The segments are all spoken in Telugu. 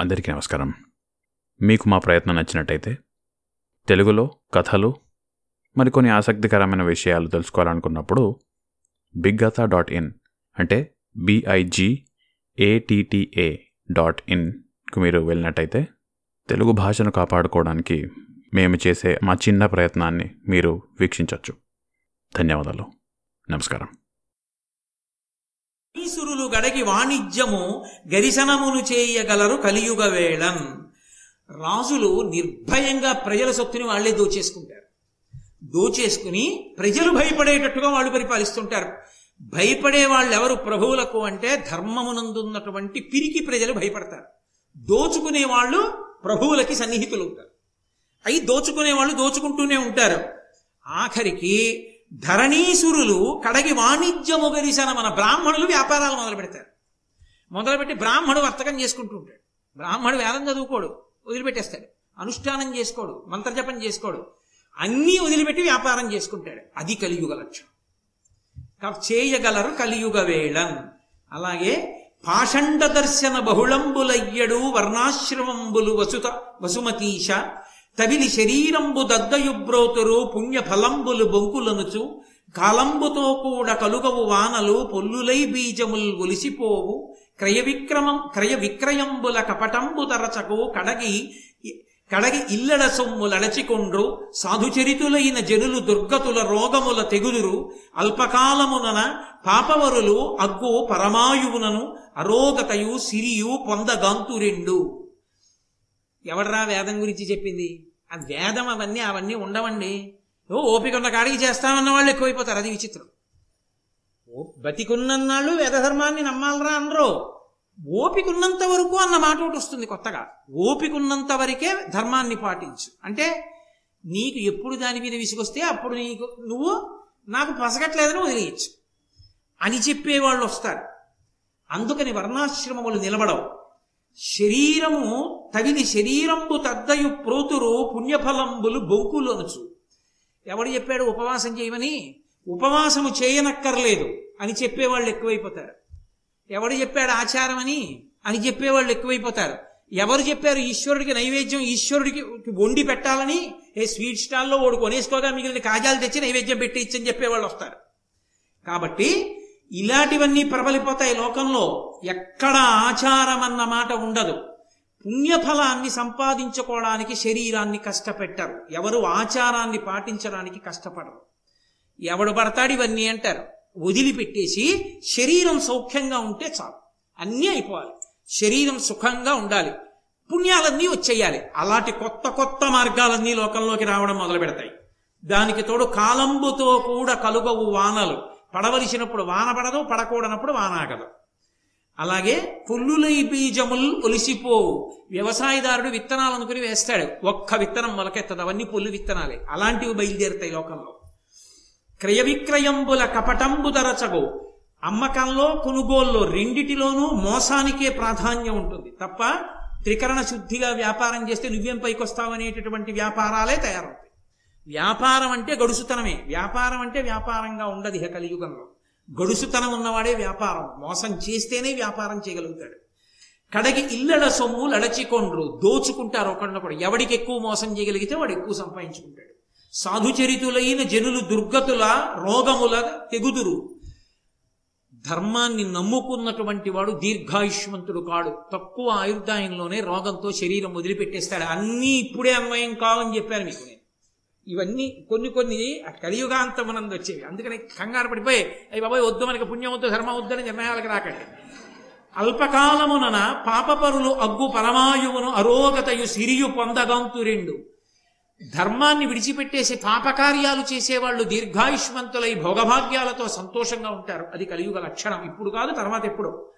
అందరికీ నమస్కారం. మీకు మా ప్రయత్నం నచ్చినట్టయితే తెలుగులో కథలు మరికొన్ని ఆసక్తికరమైన విషయాలు తెలుసుకోవాలనుకున్నప్పుడు బిగ్గత డాట్ ఇన్ అంటే బిఐజీ ఏటీటీఏ డాట్ ఇన్కు మీరు వెళ్ళినట్టయితే తెలుగు భాషను కాపాడుకోవడానికి మేము చేసే మా చిన్న ప్రయత్నాన్ని మీరు వీక్షించవచ్చు ధన్యవాదాలు. నమస్కారం. ఈశ్వరులు గడగి వాణిజ్యము గరిశనమును చేయగలరు కలియుగ వేళం. రాజులు నిర్భయంగా ప్రజల సొత్తుని వాళ్ళే దోచేసుకుంటారు. దోచేసుకుని ప్రజలు భయపడేటట్టుగా వాళ్ళు పరిపాలిస్తుంటారు. భయపడే వాళ్ళు ఎవరు ప్రభువులకు అంటే ధర్మమునందున్నటువంటి పిరికి ప్రజలు భయపడతారు. దోచుకునే వాళ్ళు ప్రభువులకి సన్నిహితులు ఉంటారు. అయి దోచుకునే వాళ్ళు దోచుకుంటూనే ఉంటారు. ఆఖరికి ధరణీసురులు కడగి వాణిజ్యము గరిసిన మన బ్రాహ్మణులు వ్యాపారాలు మొదలు పెడతారు మొదలుపెట్టి బ్రాహ్మణుడు వర్తకం చేసుకుంటూ ఉంటాడు. బ్రాహ్మణుడు వేదం చదువుకోడు వదిలిపెట్టేస్తాడు. అనుష్ఠానం చేసుకోడు మంత్రజపం చేసుకోడు. అన్నీ వదిలిపెట్టి వ్యాపారం చేసుకుంటాడు. అది కలియుగ లక్ష్యం చేయగలరు కలియుగ వేళం. అలాగే పాషండ దర్శన బహుళంబులయ్యడు వర్ణాశ్రమంబులు వసుత వసుమతీశ తవిలి శరీరంబు దద్దయుబ్రోతురు పుణ్య ఫలంబులు బొంకులనుచు కాలంబుతో కూడా కలుగవు వానలు పొల్లులై బీజముల్ ఒలిసిపోవు. క్రయ విక్రమం క్రయ విక్రయంబుల కపటంబు తరచకు కడగి కడగి ఇల్లడ సొమ్ములడచికొండ్రు సాధుచరితులైన జనులు దుర్గతుల రోగముల తెగుదురు. అల్పకాలమునన పాపవరులు అగ్గు పరమాయువునను అరోగతయు సిరియు పొందగాంతురెండు. ఎవడరా వేదం గురించి చెప్పింది? ఆ వేదం అవన్నీ అవన్నీ ఉండవండి. ఓ ఓపిక ఉన్న కాడికి చేస్తామన్న వాళ్ళు ఎక్కువైపోతారు. అది విచిత్రం. ఓ బతికున్నన్నాళ్ళు వేదధర్మాన్ని నమ్మాలరా అనరు. ఓపికున్నంత వరకు అన్న మాట ఒకటి వస్తుంది కొత్తగా. ఓపికున్నంత వరకే ధర్మాన్ని పాటించు. అంటే నీకు ఎప్పుడు దాని మీద విసుగొస్తే అప్పుడు నీకు నువ్వు నాకు పసగట్లేదని వదిలేయచ్చు. అని చెప్పేవాళ్ళు వస్తారు. అందుకని వర్ణాశ్రమములు నిలబడవు. శరీరము తగిన శరీరంబు తద్దయు ప్రోతురు పుణ్యఫలంబులు బొంకులనుచు ఎవడు చెప్పాడు ఉపవాసం చేయమని? ఉపవాసము చేయనక్కర్లేదు అని చెప్పేవాళ్ళు ఎక్కువైపోతారు. ఎవడు చెప్పాడు ఆచారం అని అని చెప్పేవాళ్ళు ఎక్కువైపోతారు. ఎవరు చెప్పారు ఈశ్వరుడికి నైవేద్యం ఈశ్వరుడికి వండి పెట్టాలని? ఏ స్వీట్ స్టాల్లో ఓడి కొనేసుకోగా మిగిలిన కాజాలు తెచ్చి నైవేద్యం పెట్టి ఇచ్చని చెప్పేవాళ్ళు వస్తారు. కాబట్టి ఇలాంటివన్నీ ప్రబలిపోతాయి లోకంలో. ఎక్కడ ఆచారం అన్న మాట ఉండదు. పుణ్యఫలాన్ని సంపాదించుకోవడానికి శరీరాన్ని కష్టపెట్టరు. ఎవరు ఆచారాన్ని పాటించడానికి కష్టపడరు. ఎవడు పడతాడు ఇవన్నీ అంటారు. వదిలిపెట్టేసి శరీరం సౌఖ్యంగా ఉంటే చాలు. అన్నీ అయిపోవాలి. శరీరం సుఖంగా ఉండాలి. పుణ్యాలన్నీ వచ్చేయాలి. అలాంటి కొత్త కొత్త మార్గాలన్నీ లోకంలోకి రావడం మొదలు పెడతాయి. దానికి తోడు కాలంబుతో కూడా కలుగవు వానలు. పడవలసినప్పుడు వాన పడదు పడకూడనప్పుడు వానాగదు అలాగే పుల్లులై బీజముల్ ఒలిసిపో. వ్యవసాయదారుడు విత్తనాలు అనుకుని వేస్తాడు. ఒక్క విత్తనం మొలకెత్తదు. అవన్నీ పుల్లు విత్తనాలే. అలాంటివి బయలుదేరుతాయి లోకంలో. క్రయ విక్రయంబుల కపటంబు దరచగు. అమ్మకంలో కొనుగోల్లో రెండిటిలోనూ మోసానికే ప్రాధాన్యం ఉంటుంది. తప్ప త్రికరణ శుద్ధిగా వ్యాపారం చేస్తే నువ్వేం పైకొస్తావనేటటువంటి వ్యాపారాలే తయారవుతాయి. వ్యాపారం అంటే గడుసుతనమే. వ్యాపారం అంటే వ్యాపారంగా ఉండదు ఇహ కలియుగంలో. గడుసుతనం ఉన్నవాడే వ్యాపారం. మోసం చేస్తేనే వ్యాపారం చేయగలుగుతాడు. కడగి ఇల్లడ సొమ్ము లడచికొండ్రు దోచుకుంటారు ఒకళ్ళొకడు ఎవడికి ఎక్కువ మోసం చేయగలిగితే వాడు ఎక్కువ సంపాదించుకుంటాడు. సాధుచరితులైన జనులు దుర్గతుల రోగముల తెగుదురు ధర్మాన్ని నమ్ముకున్నటువంటి వాడు దీర్ఘాయుష్మంతుడు కాడు. తక్కువ ఆయుర్దాయంలోనే రోగంతో శరీరం వదిలిపెట్టేస్తాడు. అన్నీ ఇప్పుడే అన్వయం కావని చెప్పాను మీకు నేను. ఇవన్నీ కొన్ని కొన్ని కలియుగాంతమునందు వచ్చేవి. అందుకని కంగారు పడిపోయి అయ్యి బాబాయ్ వద్దు మనకి పుణ్యం వద్దు ధర్మం వద్దని నిర్ణయాలకు రాకండి. అల్పకాలమునన పాపపరులు అగ్గు పరమాయువును అరోగతయు సిరియు పొందగంతు రెండు. ధర్మాన్ని విడిచిపెట్టేసి పాపకార్యాలు చేసేవాళ్ళు దీర్ఘాయుష్మంతులై భోగభాగ్యాలతో సంతోషంగా ఉంటారు. అది కలియుగ లక్షణం. ఇప్పుడు కాదు తర్వాత ఎప్పుడు.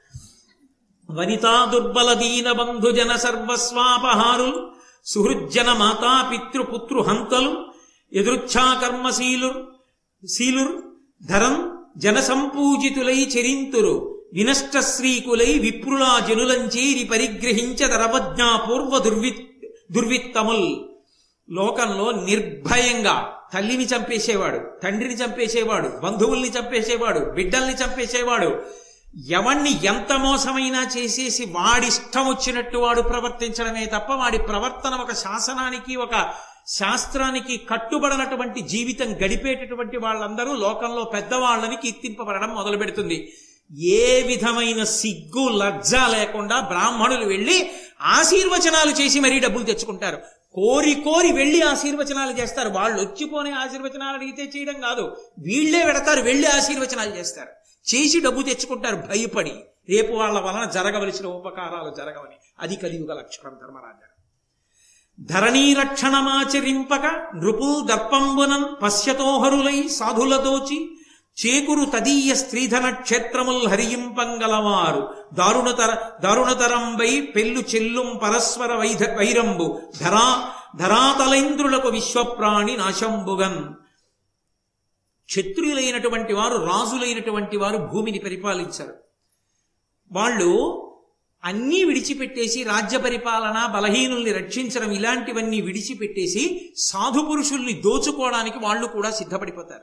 వనితా దుర్బల దీన బంధుజన సర్వస్వాపహారులు సుహృజ్జన మాతా పితృపుత్రు హంతలు ఎదురుచ్ఛాకర్మశీలుర్ శీలుర్ ధరం జనసంపూజితులై చరింతురు వినష్ట శ్రీకులై విప్రులా జనులంచేరి పరిగ్రహించ దుర్వి దుర్విత్తముల్. లోకంలో నిర్భయంగా తల్లిని చంపేసేవాడు తండ్రిని చంపేసేవాడు బంధువుల్ని చంపేసేవాడు బిడ్డల్ని చంపేసేవాడు ఎవణ్ణి ఎంత మోసమైనా చేసేసి వాడిష్టం వచ్చినట్టు వాడు ప్రవర్తించడమే తప్ప వాడి ప్రవర్తన ఒక శాసనానికి ఒక శాస్త్రానికి కట్టుబడినటువంటి జీవితం గడిపేటటువంటి వాళ్ళందరూ లోకంలో పెద్దవాళ్ళని కీర్తింపబడడం మొదలు పెడుతుంది ఏ విధమైన సిగ్గు లజ్జ లేకుండా బ్రాహ్మణులు వెళ్ళి ఆశీర్వచనాలు చేసి మరీ డబ్బులు తెచ్చుకుంటారు. కోరి కోరి వెళ్ళి ఆశీర్వచనాలు చేస్తారు. వాళ్ళు వచ్చిపోనే ఆశీర్వచనాలు అడిగితే చేయడం కాదు. వీళ్ళే పెడతారు వెళ్ళి ఆశీర్వచనాలు చేస్తారు. చేసి డబ్బు తెచ్చుకుంటారు. భయపడి. రేపు వాళ్ళ వలన జరగవలసిన ఉపకారాలు జరగవని. అది కలియుగ లక్షణం ధర్మరాజా. ధరణీ రక్షణమాచరింపక నృపుల్ దర్పంబునం పశ్యతోహరులై సాధులదోచి చేకురు తదీయ స్త్రీధన క్షేత్రముల్ హరియింపంగలవారు దారుణతర దారుణతరంబై పెళ్ళు చెల్లుం పరస్పర వైధ వైరంబు. ధరా ధరాతలైంద్రులకు విశ్వప్రాణి నాశంబుగన్. క్షత్రియులైనటువంటి వారు రాజులైనటువంటి వారు భూమిని పరిపాలించారు. వాళ్ళు అన్నీ విడిచిపెట్టేసి రాజ్య పరిపాలన బలహీనుల్ని రక్షించడం ఇలాంటివన్నీ విడిచిపెట్టేసి సాధు పురుషుల్ని దోచుకోవడానికి వాళ్ళు కూడా సిద్ధపడిపోతారు.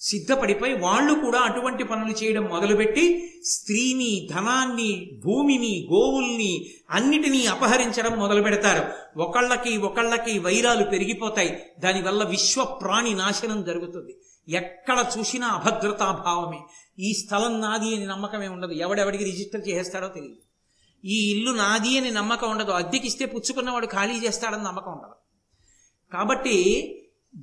సిద్ధపడిపోయి వాళ్ళు కూడా అటువంటి పనులు చేయడం మొదలుపెట్టి స్త్రీని ధనాన్ని భూమిని గోవుల్ని అన్నిటినీ అపహరించడం మొదలు పెడతారు. ఒకళ్ళకి ఒకళ్ళకి వైరాలు పెరిగిపోతాయి. దానివల్ల విశ్వ ప్రాణి నాశనం జరుగుతుంది. ఎక్కడ చూసినా అభద్రతాభావమే ఈ స్థలం నాది అని నమ్మకమే ఉండదు. ఎవడెవడికి రిజిస్టర్ చేసేస్తాడో తెలియదు. ఈ ఇల్లు నాది అని నమ్మకం ఉండదు. అద్దెకిస్తే పుచ్చుకున్నవాడు ఖాళీ చేస్తాడని నమ్మకం ఉండదు. కాబట్టి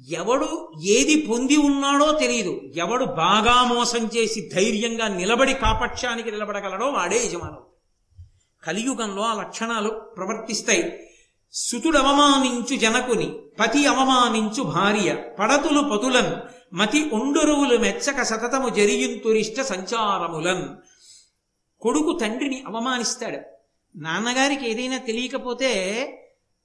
ఎవడు ఏది పొంది ఉన్నాడో తెలియదు ఎవడు బాగా మోసం చేసి ధైర్యంగా నిలబడి కాపక్షానికి నిలబడగలడో వాడే యజమానుడు. కలియుగంలో ఆ లక్షణాలు ప్రవర్తిస్తాయి. సుతుడు అవమానించు జనకుని పతి అవమానించు భార్య పడతులు పతులన్ మతి ఉండురువులు మెచ్చక సతతము జరియుంతురిష్ట సంచారములన్. కొడుకు తండ్రిని అవమానిస్తాడు. నాన్నగారికి ఏదైనా తెలియకపోతే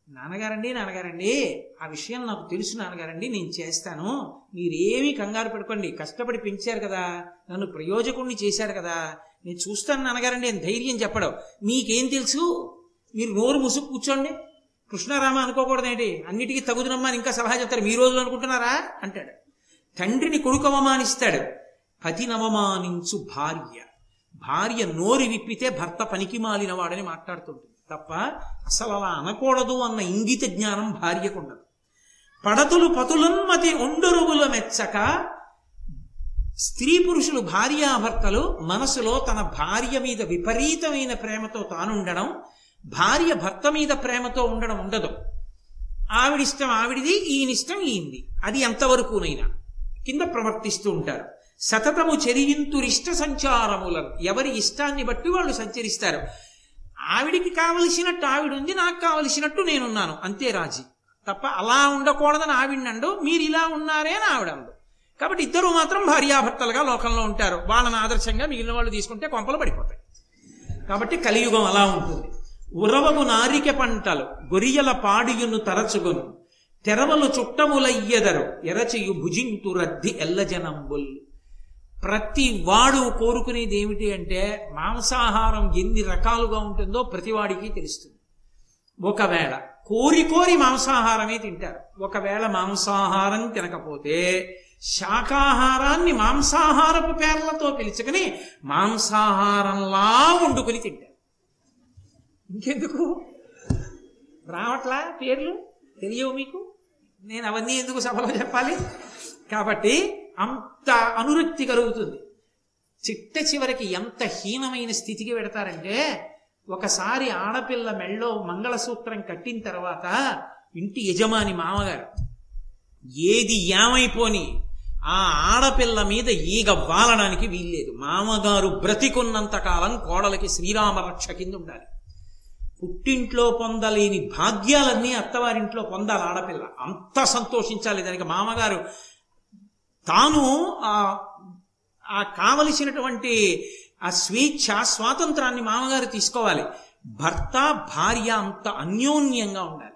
నాన్నగారండి నాన్నగారండి ఆ విషయం నాకు తెలుసు నాన్నగారండి నేను చేస్తాను. మీరేమీ కంగారు పెట్టుకోండి కష్టపడి పెంచారు కదా నన్ను ప్రయోజకుణ్ణి చేశారు కదా నేను చూస్తాను నాన్నగారండి అని ధైర్యం చెప్పడం. మీకేం తెలుసు? మీరు నోరు ముసుగు కూర్చోండి. కృష్ణారామ అనుకోకూడదేంటి? అన్నిటికీ తగుదనమ్మా అని ఇంకా సలహా చెప్తారు. మీ రోజులు అనుకుంటున్నారా? అంటాడు. తండ్రిని కొడుకు అవమానిస్తాడు. పతినవమానించు భార్య. భార్య నోరు విప్పితే భర్త పనికి మాలిన వాడని మాట్లాడుతుంటుంది. తప్ప అసలు అలా అనకూడదు అన్న ఇంగిత జ్ఞానం భార్యకు ఉండదు పడతులు పతులన్మతి ఒండరువుల మెచ్చక స్త్రీ పురుషులు భార్యాభర్తలు మనసులో తన భార్య మీద విపరీతమైన ప్రేమతో తానుండడం భార్య భర్త మీద ప్రేమతో ఉండడం ఉండదు. ఆవిడిష్టం ఆవిడిది ఈయనిష్టం ఈయంది అది ఎంతవరకునైనా. కింద ప్రవర్తిస్తూ ఉంటారు. సతతము చెరియింతురిష్ట సంచారములను ఎవరి ఇష్టాన్ని బట్టి వాళ్ళు సంచరిస్తారు. ఆవిడికి కావలసినట్టు ఆవిడుంది నాకు కావలసినట్టు నేనున్నాను. అంతే రాజీ. తప్ప అలా ఉండకూడదని ఆవిడండు మీరు ఇలా ఉన్నారే అని ఆవిడండు. కాబట్టి ఇద్దరు మాత్రం భార్యాభర్తలుగా లోకంలో ఉంటారు. వాళ్ళని ఆదర్శంగా మిగిలిన వాళ్ళు తీసుకుంటే కొంపలు పడిపోతాయి. కాబట్టి కలియుగం అలా ఉంటుంది. ఉరవము నారిక పంటలు గొరియల పాడియును తరచుగును. తెరవలు చుట్టములయ్యెదరు. ఎరచియు భుజింతు రద్ది ఎల్లజనంబుల్. ప్రతి వాడు కోరుకునేది ఏమిటి అంటే మాంసాహారం ఎన్ని రకాలుగా ఉంటుందో ప్రతివాడికి తెలుస్తుంది. ఒకవేళ కోరి కోరి మాంసాహారమే తింటారు. ఒకవేళ మాంసాహారం తినకపోతే శాకాహారాన్ని మాంసాహారపు పేర్లతో పిలుచుకుని మాంసాహారంలా వండుకుని తింటారు. ఇంకెందుకు? రావట్లా పేర్లు? తెలియవు మీకు? నేను అవన్నీ ఎందుకు సభలో చెప్పాలి? కాబట్టి అంత అనురక్తి కలుగుతుంది. చిట్ట చివరికి ఎంత హీనమైన స్థితికి పెడతారంటే ఒకసారి ఆడపిల్ల మెళ్ళో మంగళసూత్రం కట్టిన తర్వాత ఇంటి యజమాని మామగారు ఏది ఏమైపోని ఆ ఆడపిల్ల మీద ఈగ వాలడానికి వీల్లేదు. మామగారు బ్రతికున్నంత కాలం కోడలకి శ్రీరామ రక్ష కింద ఉండాలి. పుట్టింట్లో పొందలేని భాగ్యాలన్నీ అత్తవారింట్లో పొందాలి ఆడపిల్ల. అంత సంతోషించాలి దానికి మామగారు. తాను ఆ ఆ కావలసినటువంటి ఆ స్వేచ్ఛ స్వాతంత్రాన్ని మామగారు తీసుకోవాలి. భర్త భార్య అంత అన్యోన్యంగా ఉండాలి.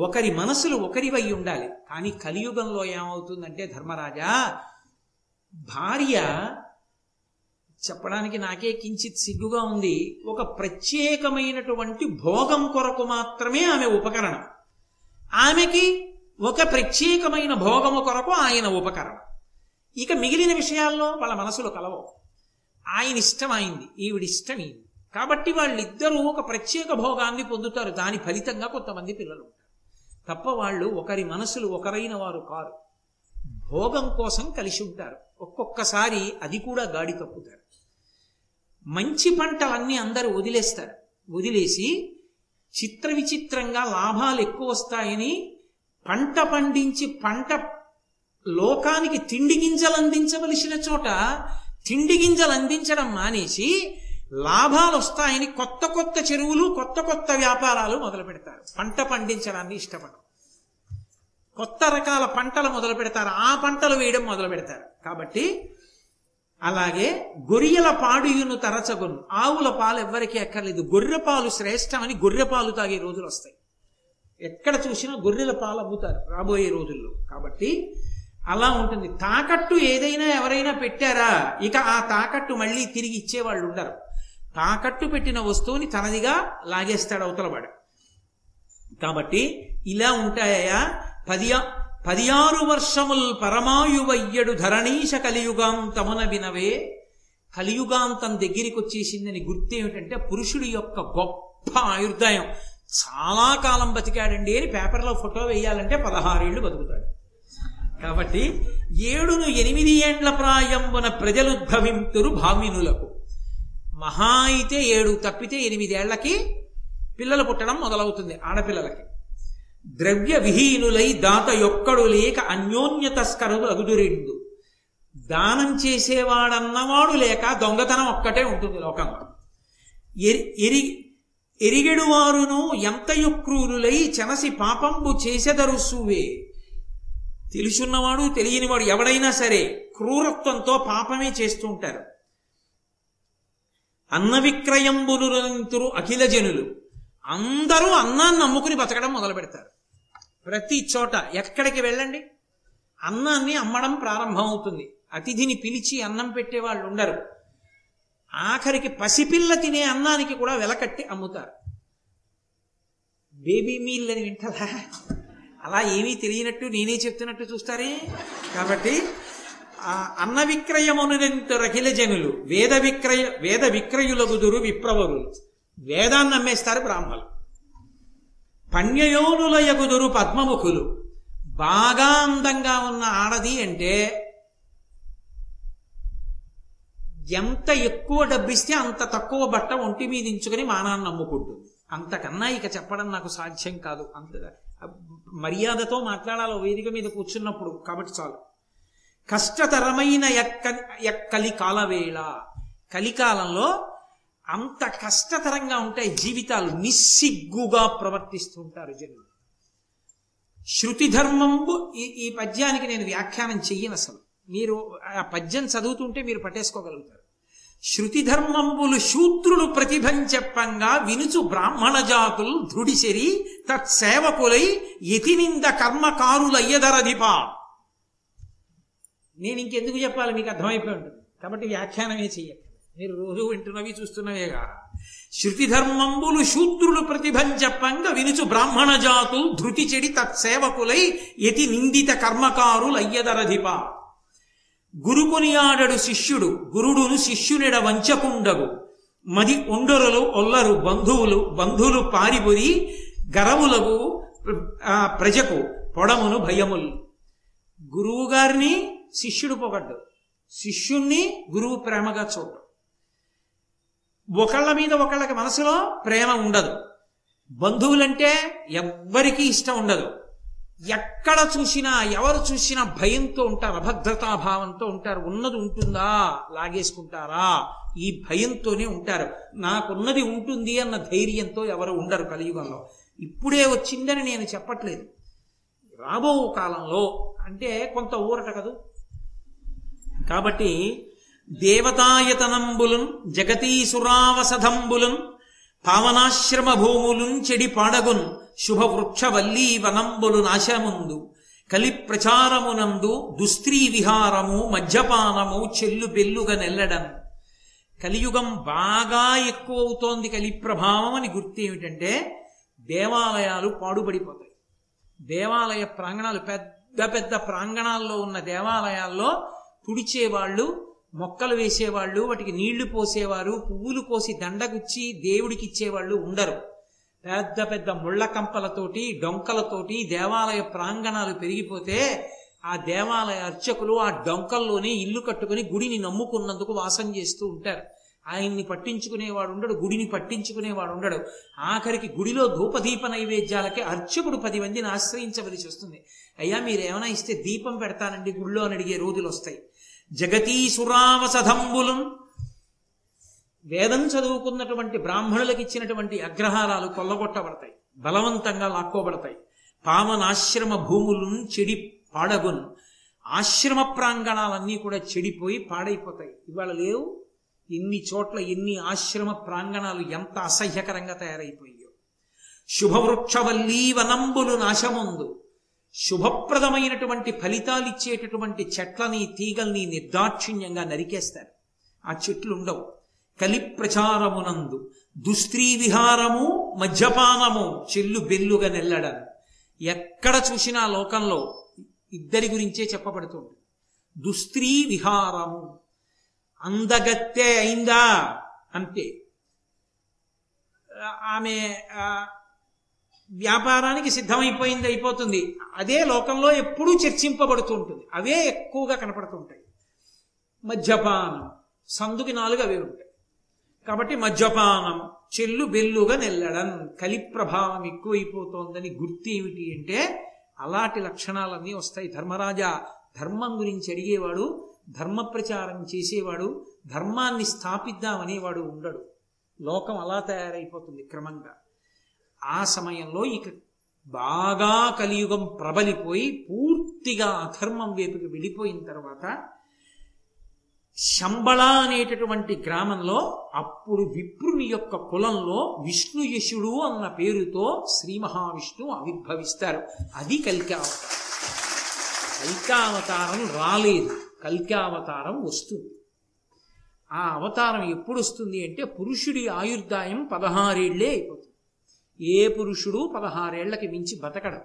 ఒకరి మనసులు ఒకరివై ఉండాలి. కానీ కలియుగంలో ఏమవుతుందంటే ధర్మరాజా భార్య చెప్పడానికి నాకే కించిత్ సిగ్గుగా ఉంది. ఒక ప్రత్యేకమైనటువంటి భోగం కొరకు మాత్రమే ఆమె ఉపకరణం. ఆమెకి ఒక ప్రత్యేకమైన భోగము కొరకు ఆయన ఉపకరణం. ఇక మిగిలిన విషయాల్లో వాళ్ళ మనసులు కలవవు. ఆయన ఇష్టం అయింది ఈవిడి ఇష్టం అయింది కాబట్టి వాళ్ళిద్దరూ ఒక ప్రత్యేక భోగాన్ని పొందుతారు. దాని ఫలితంగా కొంతమంది పిల్లలు ఉంటారు. తప్ప వాళ్ళు ఒకరి మనసులు ఒకరైన వారు కారు. భోగం కోసం కలిసి ఉంటారు. ఒక్కొక్కసారి అది కూడా గాడి తప్పుతారు. మంచి పంటలన్నీ అందరూ వదిలేస్తారు. వదిలేసి చిత్ర విచిత్రంగా లాభాలు ఎక్కువ వస్తాయని పంట పండించి పంట లోకానికి తిండి గింజలు అందించవలసిన చోట తిండి గింజలు అందించడం మానేసి లాభాలు వస్తాయని కొత్త కొత్త చెరువులు కొత్త కొత్త వ్యాపారాలు మొదలు పెడతారు. పంట పండించడాన్ని ఇష్టపడరు. కొత్త రకాల పంటలు మొదలు పెడతారు. ఆ పంటలు వేయడం మొదలు పెడతారు. కాబట్టి అలాగే గొర్రెల పాడుయును తరచగొను. ఆవుల పాలు ఎవ్వరికీ ఎక్కర్లేదు. గొర్రె పాలు శ్రేష్టమని గొర్రె పాలు తాగే రోజులు వస్తాయి. ఎక్కడ చూసినా గొర్రెల పాలు అమ్ముతారు రాబోయే రోజుల్లో. కాబట్టి అలా ఉంటుంది. తాకట్టు ఏదైనా ఎవరైనా పెట్టారా? ఇక ఆ తాకట్టు మళ్ళీ తిరిగి ఇచ్చేవాళ్ళు ఉండరు. తాకట్టు పెట్టిన వస్తువుని తనదిగా లాగేస్తాడు అవతలవాడు కాబట్టి ఇలా ఉంటాయా పదియా పదియారు వర్షముల్ పరమాయువయ్యడు ధరణీశ కలియుగాంతమున వినవే. కలియుగాంతం దగ్గరికి వచ్చేసిందని గుర్తు ఏమిటంటే పురుషుడి యొక్క గొప్ప ఆయుర్దాయం. చాలా కాలం బతికాడండి అని పేపర్లో ఫోటో వేయాలంటే పదహారేళ్ళు బతుకుతాడు. కాబట్టి ఏడును ఎనిమిది ఏండ్ల ప్రాయంబున ప్రజలుద్భవింతురు భామినులకు. మహా అయితే ఏడు తప్పితే ఎనిమిదేళ్ళకి పిల్లలు పుట్టడం మొదలవుతుంది ఆడపిల్లలకి. ద్రవ్య విహీనులై దాత యొక్కడు లేక అన్యోన్య అగుదురిండు. దానం చేసేవాడన్నవాడు లేక దొంగతనం ఒక్కటే ఉంటుంది లోకంలో. ఎరి ఎరి ఎరిగెడు వారును ఎంతయు క్రూరులై చెనసి పాపంబు చేసెదరుసువే. తెలుసున్నవాడు తెలియనివాడు ఎవడైనా సరే క్రూరత్వంతో పాపమే చేస్తూ ఉంటారు అన్న విక్రయంబులు అఖిల జనులు. అందరూ అన్నాన్ని అమ్ముకుని బతకడం మొదలు పెడతారు. ప్రతి చోట ఎక్కడికి వెళ్ళండి? అన్నాన్ని అమ్మడం ప్రారంభమవుతుంది. అతిథిని పిలిచి అన్నం పెట్టే వాళ్ళు ఉండరు. ఆఖరికి పసిపిల్ల తినే అన్నానికి కూడా వెలకట్టి అమ్ముతారు. బేబీ మీల్ అని వింటారా అలా ఏమీ తెలియనట్టు నేనే చెప్తున్నట్టు చూస్తారే? కాబట్టి అన్న విక్రయమునంత రఖిల జనులు వేద విక్రయ వేద విక్రయులగుదురు విప్రవరులు. వేదాన్ని అమ్మేస్తారు బ్రాహ్మలు. పణ్యయోనుల ఎగుదురు పద్మముఖులు. బాగా అందంగా ఉన్న ఆడది అంటే ఎంత ఎక్కువ డబ్బిస్తే అంత తక్కువ బట్ట ఒంటి మీద ఇంచుకొని మానాన్ని నమ్ముకుంటుంది. అంతకన్నా ఇక చెప్పడం నాకు సాధ్యం కాదు అంత మర్యాదతో మాట్లాడాలి వేదిక మీద కూర్చున్నప్పుడు. కాబట్టి చాలు. కష్టతరమైన ఎక్క ఎక్కలి కాలవేళ కలికాలంలో అంత కష్టతరంగా ఉంటాయి జీవితాలు నిస్సిగ్గుగా ప్రవర్తిస్తుంటారు జనులు. శృతి ధర్మంబు ఈ ఈ పద్యానికి నేను వ్యాఖ్యానం చెయ్యను అసలు. మీరు ఆ పద్యం చదువుతుంటే మీరు పట్టేసుకోగలుగుతారు. శృతి ధర్మంబులు శూద్రులు ప్రతిభం చెప్పంగా వినుచు బ్రాహ్మణ జాతులు దృఢిసెరి తత్సేవకులై యతినింద కర్మకారులయ్యదరధిపా. నేను ఇంకెందుకు చెప్పాలి? మీకు అర్థమైపోయి ఉంటుంది. కాబట్టి వ్యాఖ్యానమే చెయ్యక మీరు రోజు వింటున్నవి చూస్తున్నవేగా శృతి ధర్మంబులు శూద్రులు ప్రతిభం చెప్పంగా వినుచు బ్రాహ్మణ జాతులు ధృతి చెడి తత్సేవకులై యతి నిందిత కర్మకారులయ్యదరధిప. గురుకునియాడడు శిష్యుడు గురుడును శిష్యునిడ వంచకుండగు. మది ఉండరులు ఒల్లరు బంధువులు బంధువులు పారిబురి గరవులకు ప్రజకు పొడమును భయములు. గురువు గారిని శిష్యుడు పొగడ్డు. శిష్యుణ్ణి గురువు ప్రేమగా చూడడం. ఒకళ్ళ మీద ఒకళ్ళకి మనసులో ప్రేమ ఉండదు. బంధువులంటే ఎవ్వరికీ ఇష్టం ఉండదు. ఎక్కడ చూసినా ఎవరు చూసినా భయంతో ఉంటారు అభద్రతాభావంతో ఉంటారు. ఉన్నది ఉంటుందా? లాగేసుకుంటారా? ఈ భయంతోనే ఉంటారు. నాకున్నది ఉంటుంది అన్న ధైర్యంతో ఎవరు ఉండరు కలియుగంలో. ఇప్పుడే వచ్చిందని నేను చెప్పట్లేదు. రాబో కాలంలో అంటే కొంత ఊరట కదూ? కాబట్టి దేవతాయతనంబులున్ జగతీసురావసధంబులున్ పావనాశ్రమ భూములున్ చెడి పాడగున్ శుభవృక్షవల్లీ వనంబులు నాశముందు కలి ప్రచారమునందు దుస్త్రీ విహారము మద్యపానము చెల్లు బెల్లుగా నెల్లడం. కలియుగం బాగా ఎక్కువ అవుతోంది కలి ప్రభావం అని గుర్తు ఏమిటంటే దేవాలయాలు పాడుబడిపోతాయి. దేవాలయ ప్రాంగణాలు పెద్ద పెద్ద ప్రాంగణాల్లో ఉన్న దేవాలయాల్లో తుడిచేవాళ్ళు మొక్కలు వేసేవాళ్ళు వాటికి నీళ్ళు పోసేవారు పువ్వులు కోసి దండగుచ్చి దేవుడికి ఇచ్చేవాళ్ళు ఉండరు. పెద్ద పెద్ద ముళ్ళ కంపలతోటి డొంకలతోటి దేవాలయ ప్రాంగణాలు పెరిగిపోతే ఆ దేవాలయ అర్చకులు ఆ డొంకల్లోనే ఇల్లు కట్టుకుని గుడిని నమ్ముకున్నందుకు వాసం చేస్తూ ఉంటారు. ఆయన్ని పట్టించుకునేవాడు ఉండడు గుడిని పట్టించుకునేవాడు ఉండడు. ఆఖరికి గుడిలో ధూపదీప నైవేద్యాలకి అర్చకుడు పది మందిని ఆశ్రయించవలసి వస్తుంది. అయ్యా మీరు ఏమైనా ఇస్తే దీపం పెడతానండి గుడిలో అని అడిగే రోజులు వస్తాయి జగతీసురావసధంబులం. వేదం చదువుకున్నటువంటి బ్రాహ్మణులకు ఇచ్చినటువంటి అగ్రహారాలు కొల్లగొట్టబడతాయి బలవంతంగా లాక్కోబడతాయి. పావనాశ్రమ భూములను చెడి పాడగున్. ఆశ్రమ ప్రాంగణాలన్నీ కూడా చెడిపోయి పాడైపోతాయి. ఇవాళ లేవు. ఎన్ని చోట్ల ఎన్ని ఆశ్రమ ప్రాంగణాలు ఎంత అసహ్యకరంగా తయారైపోయాయో. శుభవృక్షవల్లీ వనంబులు నాశముందు. శుభప్రదమైనటువంటి ఫలితాలిచ్చేటటువంటి చెట్లని తీగల్ని నిర్దాక్షిణ్యంగా నరికేస్తారు. ఆ చెట్లు ఉండవు. కలి ప్రచారమునందు దుస్త్రీ విహారము మద్యపానము చెల్లు బెల్లుగా నెల్లడం ఎక్కడ చూసినా లోకంలో ఇద్దరి గురించే చెప్పబడుతుంది. దుస్త్రీ విహారము అందగత్తే అయిందా? అంటే ఆమె వ్యాపారానికి సిద్ధమైపోయింది అయిపోతుంది. అదే లోకంలో ఎప్పుడూ చర్చింపబడుతూ ఉంటుంది. అవే ఎక్కువగా కనపడుతుంటాయి. మద్యపానం. సందుకి నాలుగు అవే ఉంటాయి. కాబట్టి మద్యపానం చెల్లు బెల్లుగా నెల్లడం కలి ప్రభావం ఎక్కువైపోతోందని గుర్తు ఏమిటి అంటే అలాంటి లక్షణాలన్నీ వస్తాయి. ధర్మరాజా ధర్మం గురించి అడిగేవాడు ధర్మ ప్రచారం చేసేవాడు ధర్మాన్ని స్థాపిద్దామనేవాడు ఉండడు. లోకం అలా తయారైపోతుంది క్రమంగా. ఆ సమయంలో ఇక బాగా కలియుగం ప్రబలిపోయి పూర్తిగా అధర్మం వైపుకి వెళ్ళిపోయిన తర్వాత శంబళ అనేటటువంటి గ్రామంలో అప్పుడు విప్రుని యొక్క కులంలో విష్ణుయశుడు అన్న పేరుతో శ్రీ మహావిష్ణువు ఆవిర్భవిస్తారు. అది కల్కావతారం. కల్కావతారం రాలేదు. కల్కావతారం వస్తుంది. ఆ అవతారం ఎప్పుడు వస్తుంది అంటే పురుషుడి ఆయుర్దాయం పదహారేళ్ళే అయిపోతుంది. ఏ పురుషుడు పదహారేళ్ళకి మించి బతకడం?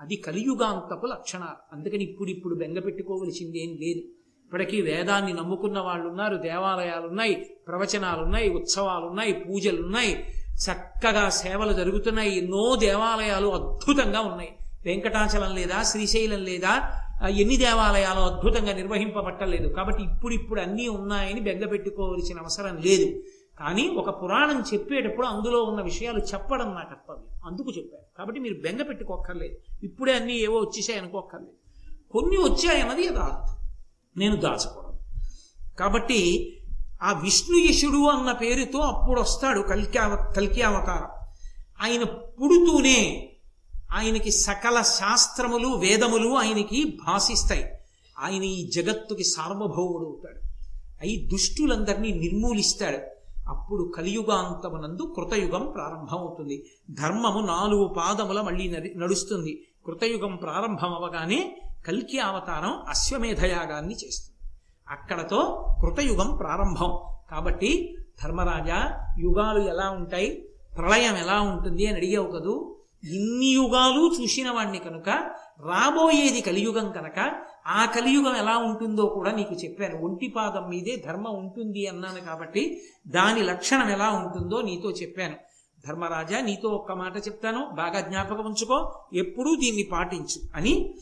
అది కలియుగాంతపు లక్షణాలు. అందుకని ఇప్పుడిప్పుడు బెంగ పెట్టుకోవలసింది ఏం లేదు. ఇప్పటికీ వేదాన్ని నమ్ముకున్న వాళ్ళు ఉన్నారు దేవాలయాలు ఉన్నాయి ప్రవచనాలు ఉన్నాయి ఉత్సవాలు ఉన్నాయి పూజలు ఉన్నాయి చక్కగా సేవలు జరుగుతున్నాయి. ఎన్నో దేవాలయాలు అద్భుతంగా ఉన్నాయి. వెంకటాచలం లేదా శ్రీశైలం లేదా ఎన్ని దేవాలయాలు అద్భుతంగా నిర్వహింపబట్టలేదు. కాబట్టి ఇప్పుడిప్పుడు అన్నీ ఉన్నాయని బెంగ పెట్టుకోవలసిన అవసరం లేదు. కానీ ఒక పురాణం చెప్పేటప్పుడు అందులో ఉన్న విషయాలు చెప్పడం నా కర్తవ్యం. అందుకు చెప్పాను. కాబట్టి మీరు బెంగ పెట్టుకోక్కర్లేదు. ఇప్పుడే అన్నీ ఏవో వచ్చేసాయి అనుకోక్కర్లేదు. కొన్ని వచ్చాయన్నది యథార్థం. నేను దాచకూడదు. కాబట్టి ఆ విష్ణుయశుడు అన్న పేరుతో అప్పుడు వస్తాడు కల్క్యావ కల్కి ఆయన పుడుతూనే ఆయనకి సకల శాస్త్రములు వేదములు ఆయనకి భాషిస్తాయి ఆయన ఈ జగత్తుకి సార్వభౌముడు అవుతాడు. అయి దుష్టులందరినీ నిర్మూలిస్తాడు. అప్పుడు కలియుగాంతమునందు కృతయుగం ప్రారంభమవుతుంది. ధర్మము నాలుగు పాదముల మళ్ళీ నడుస్తుంది. కృతయుగం ప్రారంభం అవగానే కల్కి అవతారం అశ్వమేధయాగాన్ని చేస్తుంది. అక్కడతో కృతయుగం ప్రారంభం. కాబట్టి ధర్మరాజా యుగాలు ఎలా ఉంటాయి? ప్రళయం ఎలా ఉంటుంది అని అడిగావు కదూ? ఇన్ని యుగాలు చూసిన వాణ్ణి కనుక రాబోయేది కలియుగం కనుక ఆ కలియుగం ఎలా ఉంటుందో కూడా నీకు చెప్పాను. ఒంటి పాదం మీదే ధర్మం ఉంటుంది అన్నాను కాబట్టి దాని లక్షణం ఎలా ఉంటుందో నీతో చెప్పాను. ధర్మరాజా నీతో ఒక్క మాట చెప్తాను. బాగా జ్ఞాపకం ఉంచుకో. ఎప్పుడూ దీన్ని పాటించు అని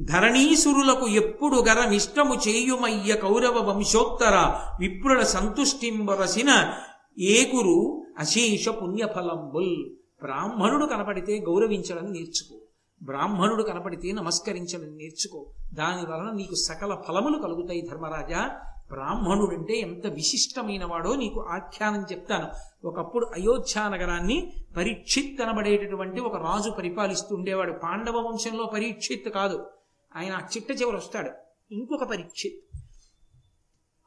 ధరణీసురులకు ఎప్పుడు గరమిష్టము చేయుమయ్య కౌరవ వంశోత్తర విప్రుల సంతుష్టింబరసిన ఏకురు అశేష పుణ్యఫలంబుల్ బ్రాహ్మణుడు కనపడితే గౌరవించడం నేర్చుకో. బ్రాహ్మణుడు కనపడితే నమస్కరించడం నేర్చుకో. దాని వలన నీకు సకల ఫలములు కలుగుతాయి ధర్మరాజా. బ్రాహ్మణుడంటే ఎంత విశిష్టమైన వాడో నీకు ఆఖ్యానం చెప్తాను. ఒకప్పుడు అయోధ్య నగరాన్ని పరీక్షిత్ అనబడేటటువంటి ఒక రాజు పరిపాలిస్తూ ఉండేవాడు. పాండవ వంశంలో పరీక్షిత్ కాదు. ఆయన చిట్ట చివరి వస్తాడు. ఇంకొక పరీక్షిత్.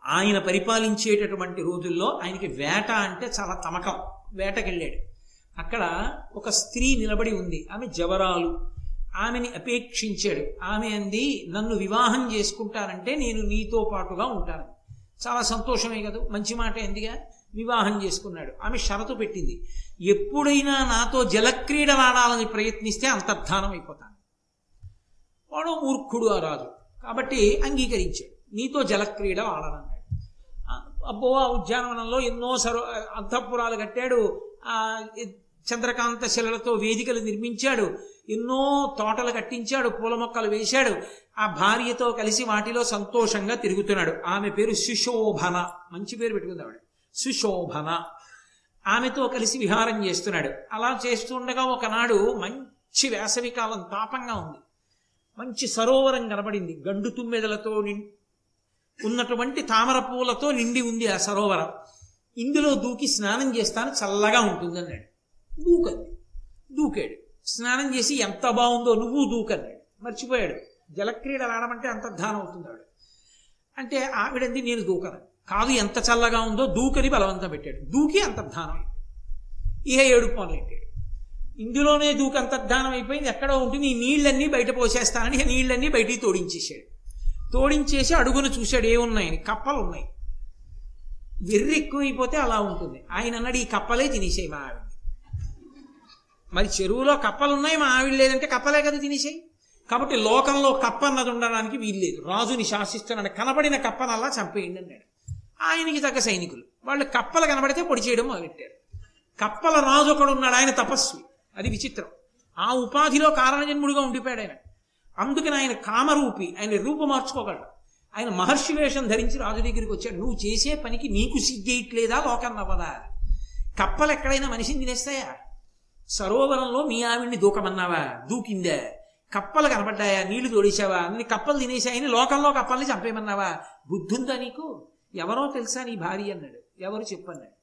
ఆయన పరిపాలించేటటువంటి రోజుల్లో ఆయనకి వేట అంటే చాలా తమకం. వేటకెళ్ళాడు. అక్కడ ఒక స్త్రీ నిలబడి ఉంది. ఆమె జవరాలు. ఆమెని అపేక్షించాడు. ఆమె అంది నన్ను వివాహం చేసుకుంటానంటే నేను నీతో పాటుగా ఉంటాను. చాలా సంతోషమే కదా మంచి మాట ఎందుగా? వివాహం చేసుకున్నాడు. ఆమె షరతు పెట్టింది. ఎప్పుడైనా నాతో జలక్రీడలాడాలని ప్రయత్నిస్తే అంతర్ధానం అయిపోతాను. వాడు మూర్ఖుడు ఆ రాజు. కాబట్టి అంగీకరించాడు. నీతో జలక్రీడ ఆడనన్నాడు అబ్బో ఆ ఉద్యానవనంలో ఎన్నో సరో అంతఃపురాలు కట్టాడు. చంద్రకాంత శిలలతో వేదికలు నిర్మించాడు. ఎన్నో తోటలు కట్టించాడు పూల మొక్కలు వేశాడు. ఆ భార్యతో కలిసి వాటిలో సంతోషంగా తిరుగుతున్నాడు. ఆమె పేరు సుశోభన. మంచి పేరు పెట్టుకుంది ఆవిడ. సుశోభన. ఆమెతో కలిసి విహారం చేస్తున్నాడు. అలా చేస్తుండగా ఒకనాడు మంచి వేసవి కాలం తాపంగా ఉంది. మంచి సరోవరం కనబడింది. గండు తుమ్మెదలతో నిం ఉన్నటువంటి తామర పూలతో నిండి ఉంది ఆ సరోవరం. ఇందులో దూకి స్నానం చేస్తాను చల్లగా ఉంటుంది అన్నాడు దూకంది దూకాడు. స్నానం చేసి ఎంత బాగుందో నువ్వు దూకన్నాడు మర్చిపోయాడు. జలక్రీడలు ఆడమంటే అంతర్ధానం అవుతుంది ఆవిడ. అంటే ఆవిడంది నేను దూకను. కాదు ఎంత చల్లగా ఉందో దూకని బలవంతం పెట్టాడు. దూకి అంతర్ధానం అయిపోయింది ఇక ఏడు పనులు పెట్టాడు ఇందులోనే దూకి అంతర్ధానం అయిపోయింది. ఎక్కడో ఉంటుంది. ఈ నీళ్ళన్నీ బయట పోసేస్తానని నీళ్ళన్నీ బయటికి తోడించేశాడు. తోడించేసి అడుగును చూశాడు. ఏమున్నాయని? కప్పలు ఉన్నాయి వెర్రి ఎక్కువైపోతే అలా ఉంటుంది. ఆయన అన్నాడు ఈ కప్పలే తినేసేయి మా ఆవిడ. మరి చెరువులో కప్పలు ఉన్నాయి మా ఆవిడ లేదంటే కప్పలే కదా తినేసాయి. కాబట్టి లోకంలో కప్ప అన్నది ఉండడానికి వీల్లేదు రాజుని శాసిస్తున్నాడు కనబడిన కప్పనల్లా చంపేయండి అన్నాడు. ఆయనకి తగ్గ సైనికులు. వాళ్ళు కప్పలు కనబడితే పొడి చేయడం మొదలెట్టారు. కప్పల రాజు ఒకడు ఉన్నాడు ఆయన తపస్వి. అది విచిత్రం. ఆ ఉపాధిలో కారణజన్ముడిగా ఉండిపోయాడు ఆయన. అందుకని ఆయన కామరూపి ఆయన రూపు మార్చుకోగలడు. ఆయన మహర్షి వేషం ధరించి రాజు దగ్గరికి వచ్చాడు. నువ్వు చేసే పనికి నీకు సిగ్గేయట్లేదా? లోకం నవ్వదా? కప్పలు ఎక్కడైనా మనిషిని తినేస్తాయా? సరోవరంలో మీ ఆవిడ్ని దూకమన్నావా? దూకిందా? కప్పలు కనపడ్డాయా? నీళ్ళు తోడేశావా? అన్ని కప్పలు తినేశాయని లోకంలో కప్పల్ని చంపేయమన్నావా? బుద్ధుందా నీకు? ఎవరో తెలుసా నీ భార్య అన్నాడు. ఎవరు చెప్పన్నాడు?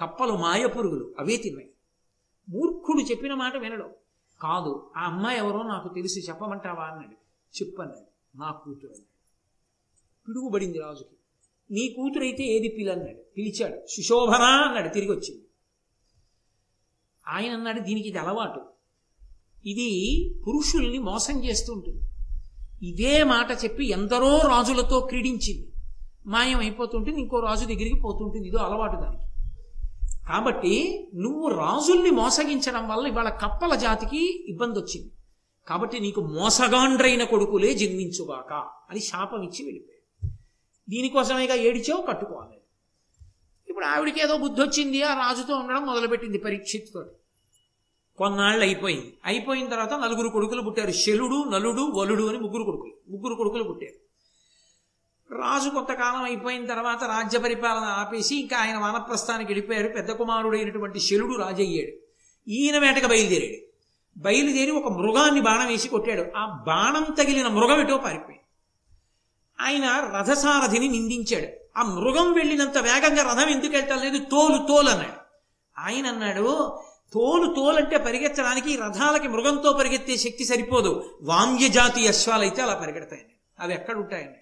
కప్పలు మాయ పురుగులు అవే తిన్నాయి మూర్ఖుడు చెప్పిన మాట వినడు. కాదు ఆ అమ్మాయి ఎవరో నాకు తెలిసి చెప్పమంటావా అన్నాడు. చెప్పన్నాడు. నా కూతురు అన్నాడు. పిడుగుబడింది రాజుకి. నీ కూతురైతే ఏది పిల్లన్నాడు పిలిచాడు. సుశోభన అన్నాడు తిరిగి వచ్చింది ఆయన అన్నాడు దీనికి ఇది అలవాటు. ఇది పురుషుల్ని మోసం చేస్తూ ఉంటుంది ఇదే మాట చెప్పి ఎందరో రాజులతో క్రీడించింది. మాయం అయిపోతుంటుంది ఇంకో రాజు దగ్గరికి పోతుంటుంది. ఇదో అలవాటు దానికి. కాబట్టి నువ్వు రాజుల్ని మోసగించడం వల్ల ఇవాళ కప్పల జాతికి ఇబ్బంది వచ్చింది కాబట్టి నీకు మోసగాండ్రైన కొడుకులే జన్మించుగాక అని శాపం ఇచ్చి వెళ్ళిపోయాడు. దీనికోసమేగా ఏడిచావు కట్టుకోవాలి. ఇప్పుడు ఆవిడకి ఏదో బుద్ధి వచ్చింది ఆ రాజుతో ఉండడం మొదలుపెట్టింది పరీక్షిత్తో కొన్నాళ్ళు అయిపోయింది. అయిపోయిన తర్వాత నలుగురు కొడుకులు పుట్టారు. శలుడు నలుడు వలుడు అని ముగ్గురు కొడుకులు. ముగ్గురు కొడుకులు పుట్టారు. రాజు కొంతకాలం అయిపోయిన తర్వాత రాజ్య పరిపాలన ఆపేసి ఇంకా ఆయన వానప్రస్థానికి వెళ్ళిపోయారు. పెద్ద కుమారుడైనటువంటి శలుడు రాజయ్యాడు ఈయన వేటకు బయలుదేరాడు. బయలుదేరి ఒక మృగాన్ని బాణం వేసి కొట్టాడు. ఆ బాణం తగిలిన మృగం ఎటో పారిపోయింది. ఆయన రథసారథిని నిందించాడు. ఆ మృగం వెళ్ళినంత వేగంగా రథం ఎందుకు వెళ్తాం లేదు తోలు తోలు అన్నాడు. ఆయన అన్నాడు తోలు తోలంటే పరిగెత్తడానికి రథాలకి మృగంతో పరిగెత్తే శక్తి సరిపోదు. వామ్య అశ్వాలైతే అలా పరిగెడతాయండి. అవి ఎక్కడ ఉంటాయండి?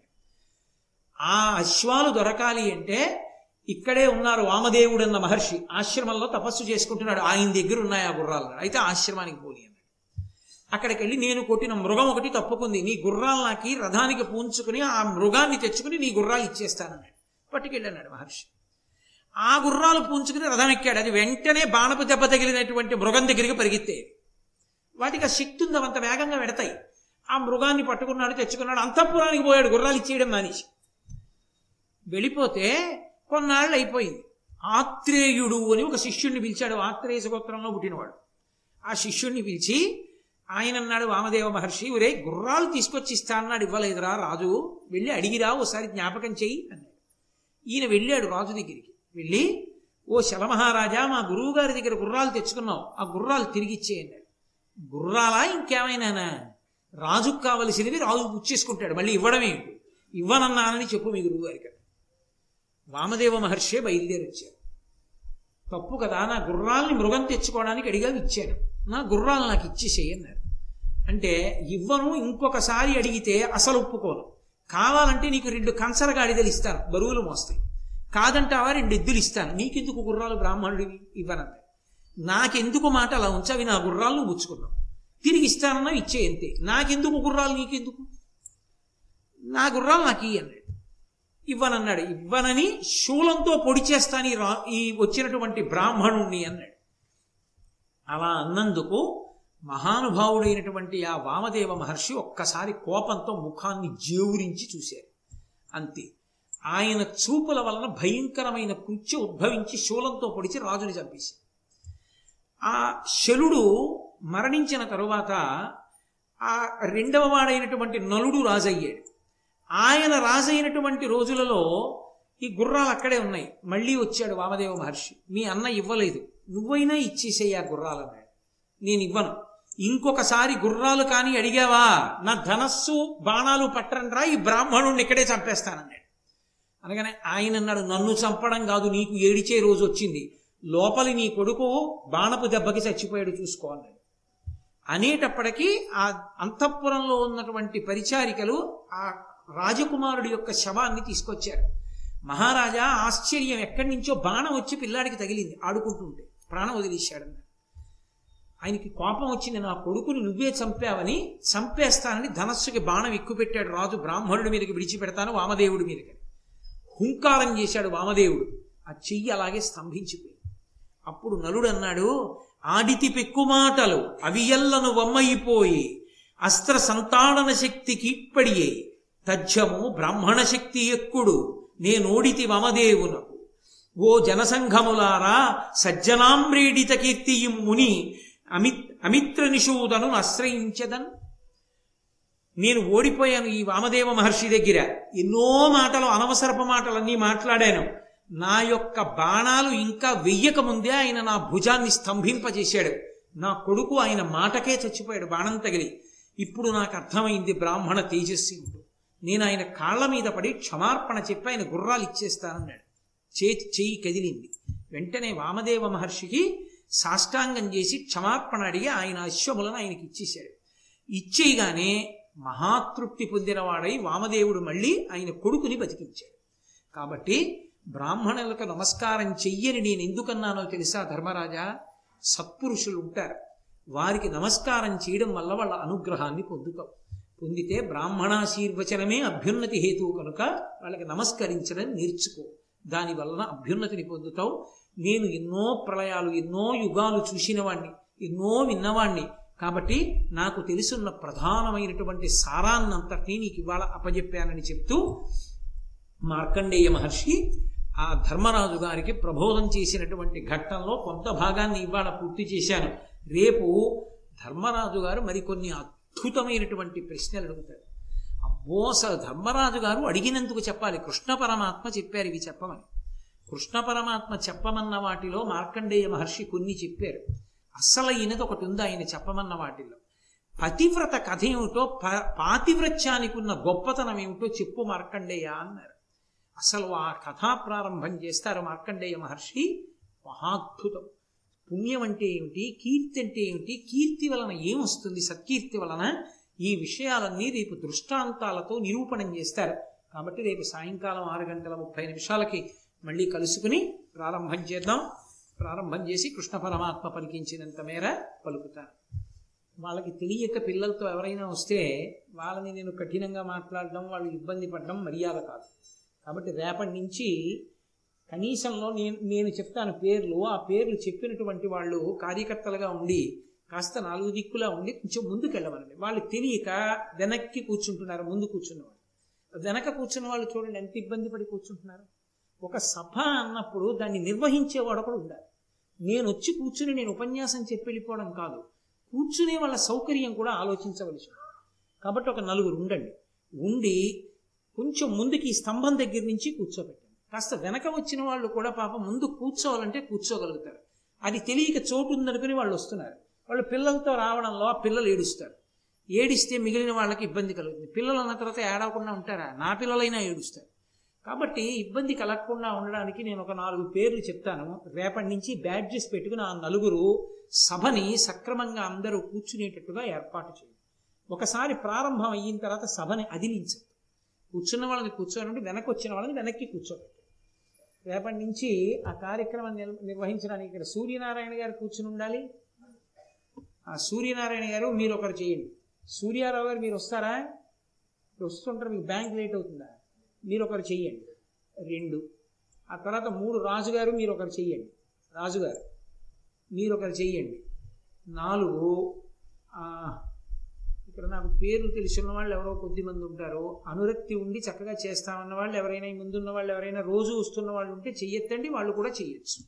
ఆ అశ్వాలు దొరకాలి అంటే ఇక్కడే ఉన్నారు వామదేవుడు అన్న మహర్షి. ఆశ్రమంలో తపస్సు చేసుకుంటున్నాడు. ఆయన దగ్గర ఉన్నాయి ఆ గుర్రాలు. అయితే ఆశ్రమానికి పోని అన్నాడు. అక్కడికి వెళ్ళి నేను కొట్టిన మృగం ఒకటి తప్పుకుంది. నీ గుర్రాలు నాకి రథానికి పూంచుకుని ఆ మృగాన్ని తెచ్చుకుని నీ గుర్రాలు ఇచ్చేస్తానన్నాడు. పట్టుకెళ్ళన్నాడు మహర్షి. ఆ గుర్రాలు పూంచుకుని రథం ఎక్కాడు. అది వెంటనే బాణపు దెబ్బ తగిలినటువంటి మృగం దగ్గరికి పరిగెత్తే. వాటికి ఆ శక్తి ఉంది అంత వేగంగా పెడతాయి. ఆ మృగాన్ని పట్టుకున్నాడు తెచ్చుకున్నాడు అంతఃపురానికి పోయాడు. గుర్రాలు ఇచ్చేయడం మానేసి. వెళ్ళిపోతే కొన్నాళ్ళు అయిపోయింది. ఆత్రేయుడు అని ఒక శిష్యుణ్ణి పిలిచాడు. ఆత్రేయ గోత్రంలో పుట్టినవాడు. ఆ శిష్యుణ్ణి పిలిచి ఆయన అన్నాడు వామదేవ మహర్షి ఒరే గుర్రాలు తీసుకొచ్చి ఇస్తా అన్నాడు. ఇవ్వలేదురా రాజు వెళ్ళి అడిగిరా ఓసారి జ్ఞాపకం చెయ్యి అన్నాడు. ఈయన వెళ్ళాడు రాజు దగ్గరికి. వెళ్ళి ఓ శలమహారాజా మా గురువు గారి దగ్గర గుర్రాలు తెచ్చుకున్నావు. ఆ గుర్రాలు తిరిగిచ్చేయండి గుర్రాలా? ఇంకేమైనానా? రాజుకు కావలసినవి రాజు పుచ్చేసుకుంటాడు. మళ్ళీ ఇవ్వడమే ఇవ్వనన్నానని చెప్పు మీ గురువు గారికి వామదేవ మహర్షే బయలుదేరి వచ్చారు తప్పు కదా నా గుర్రాల్ని మృగం తెచ్చుకోవడానికి అడిగా ఇచ్చాను. నా గుర్రాలు నాకు ఇచ్చేసేయి అన్నారు. అంటే ఇవ్వను ఇంకొకసారి అడిగితే అసలు ఒప్పుకోను. కావాలంటే నీకు రెండు కంచర గాడిదలు ఇస్తాను. బరువులు మోస్తాయి. కాదంటావా రెండు ఎద్దులు ఇస్తాను. నీకెందుకు గుర్రాలు బ్రాహ్మణుడివి ఇవ్వనంటే? నాకెందుకు మాట అలా ఉంచవి? నా గుర్రాలు నువ్వు పుచ్చుకున్నావు తిరిగి ఇస్తానన్నా ఇచ్చే అంతే నాకెందుకు గుర్రాలు? నీకెందుకు? నా గుర్రాలు నాకు ఇయ్యి అన్నాడు. ఇవ్వనన్నాడు. ఇవ్వనని శూలంతో పొడి చేస్తాను ఈ రా ఈ వచ్చినటువంటి బ్రాహ్మణుణ్ణి అన్నాడు. అలా అన్నందుకు మహానుభావుడైనటువంటి ఆ వామదేవ మహర్షి ఒక్కసారి కోపంతో ముఖాన్ని జేవురించి చూశారు. అంతే. ఆయన చూపుల వలన భయంకరమైన కృత్య ఉద్భవించి శూలంతో పొడిచి రాజుని చంపేసి ఆ శలుడు మరణించిన తరువాత ఆ రెండవ వాడైనటువంటి నలుడు రాజయ్యాడు. ఆయన రాజైనటువంటి రోజులలో ఈ గుర్రాలు అక్కడే ఉన్నాయి. మళ్ళీ వచ్చాడు వామదేవ మహర్షి. మీ అన్న ఇవ్వలేదు. నువ్వైనా ఇచ్చేసేయి ఆ గుర్రాలు అన్నాడు నేను ఇవ్వను. ఇంకొకసారి గుర్రాలు కానీ అడిగావా? నా ధనస్సు బాణాలు పట్టరండ్రా ఈ బ్రాహ్మణుడిని ఇక్కడే చంపేస్తానన్నాడు. అనగానే ఆయన అన్నాడు నన్ను చంపడం కాదు నీకు ఏడిచే రోజు వచ్చింది. లోపలి నీ కొడుకు బాణపు దెబ్బకి చచ్చిపోయాడు చూసుకో అన్నాడు. అనేటప్పటికీ ఆ అంతఃపురంలో ఉన్నటువంటి పరిచారికలు ఆ రాజకుమారుడి యొక్క శవాన్ని తీసుకొచ్చారు. మహారాజా ఆశ్చర్యం. ఎక్కడి నుంచో బాణం వచ్చి పిల్లాడికి తగిలింది. ఆడుకుంటుంటే ప్రాణం వదిలేశాడన్న ఆయనకి కోపం వచ్చింది నా కొడుకుని నువ్వే చంపావని చంపేస్తానని ధనస్సుకి బాణం ఎక్కుపెట్టాడు రాజు. బ్రాహ్మణుడి మీదకి విడిచిపెడతాను వామదేవుడి మీదకి. హుంకారం చేశాడు వామదేవుడు. ఆ చెయ్యి అలాగే స్తంభించిపోయింది. అప్పుడు నలుడు అన్నాడు ఆడితి పెక్కుమాటలు అవియల్లను వమ్మయిపోయి అస్త్ర సంతాడన శక్తి కీట్పడియే తజ్జము బ్రాహ్మణ శక్తి ఎక్కుడు నేనోడితి వమదేవునకు. ఓ జనసంఘములారా సజ్జనాంబ్రేడిత కీర్తియం ముని అమిత్ అమిత్ర నిషూదను ఆశ్రయించదన్. నేను ఓడిపోయాను ఈ వామదేవ మహర్షి దగ్గర. ఎన్నో మాటలు అనవసరపు మాటలన్నీ మాట్లాడాను. నా యొక్క బాణాలు ఇంకా వెయ్యక ముందే ఆయన నా భుజాన్ని స్తంభింపజేశాడు. నా కొడుకు ఆయన మాటకే చచ్చిపోయాడు బాణం తగిలి. ఇప్పుడు నాకు అర్థమైంది బ్రాహ్మణ తేజస్వి నేను ఆయన కాళ్ళ మీద పడి క్షమార్పణ చెప్పి ఆయన గుర్రాలు ఇచ్చేస్తానన్నాడు. చే చెయ్యి కదిలింది. వెంటనే వామదేవ మహర్షికి సాష్టాంగం చేసి క్షమార్పణ అడిగి ఆయన అశ్వములను ఆయనకి ఇచ్చేశాడు. ఇచ్చేయగానే మహాతృప్తి పొందినవాడై వామదేవుడు మళ్ళీ ఆయన కొడుకుని బతికించాడు. కాబట్టి బ్రాహ్మణులకు నమస్కారం చెయ్యని నేను ఎందుకన్నానో తెలుసా ధర్మరాజా? సత్పురుషులు ఉంటారు. వారికి నమస్కారం చేయడం వల్ల వాళ్ళ అనుగ్రహాన్ని పొందుతావు పొందితే బ్రాహ్మణాశీర్వచనమే అభ్యున్నతి హేతువు కనుక వాళ్ళకి నమస్కరించడం నేర్చుకో. దాని వలన అభ్యున్నతిని పొందుతావు. నేను ఎన్నో ప్రళయాలు ఎన్నో యుగాలు చూసిన వాణ్ణి ఎన్నో విన్నవాణ్ణి. కాబట్టి నాకు తెలుసున్న ప్రధానమైనటువంటి సారాన్నంతటినీ నీకు ఇవాళ అప్పజెప్పానని చెప్తూ మార్కండేయ మహర్షి ఆ ధర్మరాజు గారికి ప్రబోధం చేసినటువంటి ఘట్టంలో కొంత భాగాన్ని ఇవాళ పూర్తి చేశాను. రేపు ధర్మరాజు గారు మరికొన్ని అద్భుతమైనటువంటి ప్రశ్నలు అడుగుతారు. అబ్బో అసలు ధర్మరాజు గారు అడిగినందుకు చెప్పాలి. కృష్ణ పరమాత్మ చెప్పారు ఇవి చెప్పమని. కృష్ణ పరమాత్మ చెప్పమన్న వాటిలో మార్కండేయ మహర్షి కొన్ని చెప్పారు. అసలైనది ఒకటి ఉంది ఆయన చెప్పమన్న వాటిల్లో. పతివ్రత కథ ఏమిటో ప పాతివ్రత్యానికి ఉన్న గొప్పతనం ఏమిటో చెప్పు మార్కండేయ అన్నారు. అసలు ఆ కథా ప్రారంభం చేస్తారు మార్కండేయ మహర్షి. మహాద్భుతం. పుణ్యం అంటే ఏమిటి? కీర్తి అంటే ఏమిటి? కీర్తి వలన ఏమొస్తుంది? సత్కీర్తి వలన ఈ విషయాలన్నీ రేపు దృష్టాంతాలతో నిరూపణం చేస్తారు. కాబట్టి రేపు సాయంకాలం ఆరు గంటల ముప్పై నిమిషాలకి మళ్ళీ కలుసుకుని ప్రారంభం చేద్దాం. ప్రారంభం చేసి కృష్ణ పరమాత్మ పలికించినంత మేర పలుకుతాను వాళ్ళకి తెలియక పిల్లలతో ఎవరైనా వస్తే వాళ్ళని నేను కఠినంగా మాట్లాడడం వాళ్ళు ఇబ్బంది పడడం మర్యాద కాదు. కాబట్టి రేపటి నుంచి కనీసంలో నేను నేను చెప్తాను పేర్లు ఆ పేర్లు చెప్పినటువంటి వాళ్ళు కార్యకర్తలుగా ఉండి కాస్త నాలుగు దిక్కులా ఉండి కొంచెం ముందుకు వెళ్ళమనండి వాళ్ళు తెలియక వెనక్కి కూర్చుంటున్నారు ముందు కూర్చున్నవాళ్ళు. వెనక కూర్చున్న వాళ్ళు చూడండి ఎంత ఇబ్బంది పడి కూర్చుంటున్నారు. ఒక సభ అన్నప్పుడు దాన్ని నిర్వహించేవాడు కూడా ఉండాలి. నేను వచ్చి కూర్చుని నేను ఉపన్యాసం చెప్పి వెళ్ళిపోవడం కాదు. కూర్చునే వాళ్ళ సౌకర్యం కూడా ఆలోచించవలసి కాబట్టి ఒక నలుగురు ఉండండి. ఉండి కొంచెం ముందుకి ఈ స్తంభం దగ్గర నుంచి కూర్చోబెట్టండి. కాస్త వెనక వచ్చిన వాళ్ళు కూడా పాపం ముందు కూర్చోవాలంటే కూర్చోగలుగుతారు. అది తెలియక చోటు ఉందనుకుని వాళ్ళు వస్తున్నారు. వాళ్ళు పిల్లలతో రావడంలో ఆ పిల్లలు ఏడుస్తారు. ఏడిస్తే మిగిలిన వాళ్ళకి ఇబ్బంది కలుగుతుంది. పిల్లలు అన్న తర్వాత ఏడవకుండా ఉంటారా? నా పిల్లలైనా ఏడుస్తారు. కాబట్టి ఇబ్బంది కలగకుండా ఉండడానికి నేను ఒక నాలుగు పేర్లు చెప్తాను. రేపటి నుంచి బ్యాడ్జెస్ పెట్టుకుని ఆ నలుగురు సభని సక్రమంగా అందరూ కూర్చునేటట్టుగా ఏర్పాటు చేయండి. ఒకసారి ప్రారంభం అయిన తర్వాత సభని అదిలించదు కూర్చున్న వాళ్ళని కూర్చోనండి వెనక్కి వచ్చిన వాళ్ళని వెనక్కి కూర్చోబెట్టారు రేపటి నుంచి ఆ కార్యక్రమం నిర్వహించడానికి ఇక్కడ సూర్యనారాయణ గారు కూర్చుని ఉండాలి. ఆ సూర్యనారాయణ గారు మీరు ఒకరు చేయండి. సూర్యారావు గారు మీరు వస్తారా? వస్తుంటారు మీకు బ్యాంక్ లేట్ అవుతుందా? మీరు ఒకరు చెయ్యండి. రెండు. ఆ తర్వాత మూడు రాజుగారు మీరు ఒకరు చెయ్యండి. రాజుగారు మీరు ఒకరు చెయ్యండి. నాలుగు ఇక్కడ నాకు పేర్లు తెలిసిన వాళ్ళు ఎవరో కొద్ది మంది ఉంటారు అనురక్తి ఉండి చక్కగా చేస్తామన్న వాళ్ళు ఎవరైనా ముందున్న వాళ్ళు ఎవరైనా రోజు వస్తున్న వాళ్ళు ఉంటే చెయ్యొద్దండి వాళ్ళు కూడా చెయ్యొచ్చు.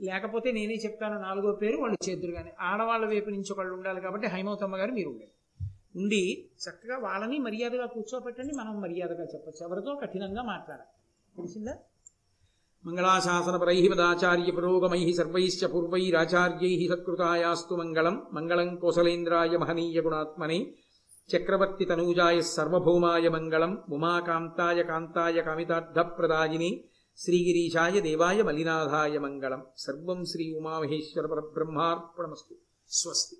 లేకపోతే నేనే చెప్తాను నాలుగో పేరు వాళ్ళు చేద్దరు కానీ ఆడవాళ్ళ వైపు నుంచి ఒకళ్ళు ఉండాలి కాబట్టి హైమవతమ్మ గారు మీరు ఉండండి. ఉండి చక్కగా వాళ్ళని మర్యాదగా కూర్చోబెట్టండి మనం మర్యాదగా చెప్పచ్చు. ఎవరితో కఠినంగా మాట్లాడాలి. తెలిసిందా? మంగళాశాసనపరై పదాచార్య పురోగమై సర్వైశ్చ పూర్వైరాచార్యై సత్కృతాయాస్తు మంగళం. మంగళం కోసలేంద్రాయ మహనీయ గుణాత్మనే. చక్రవర్తి తనూజాయ సర్వభౌమాయ మంగళం. ఉమాకాంతాయ కాంతాయ కామితార్థప్రదాయిని. శ్రీగిరీశాయ దేవాయ మలినాథాయ మంగళం. సర్వం శ్రీ ఉమామహేశ్వర పరబ్రహ్మార్పణమస్తు. స్వస్తి.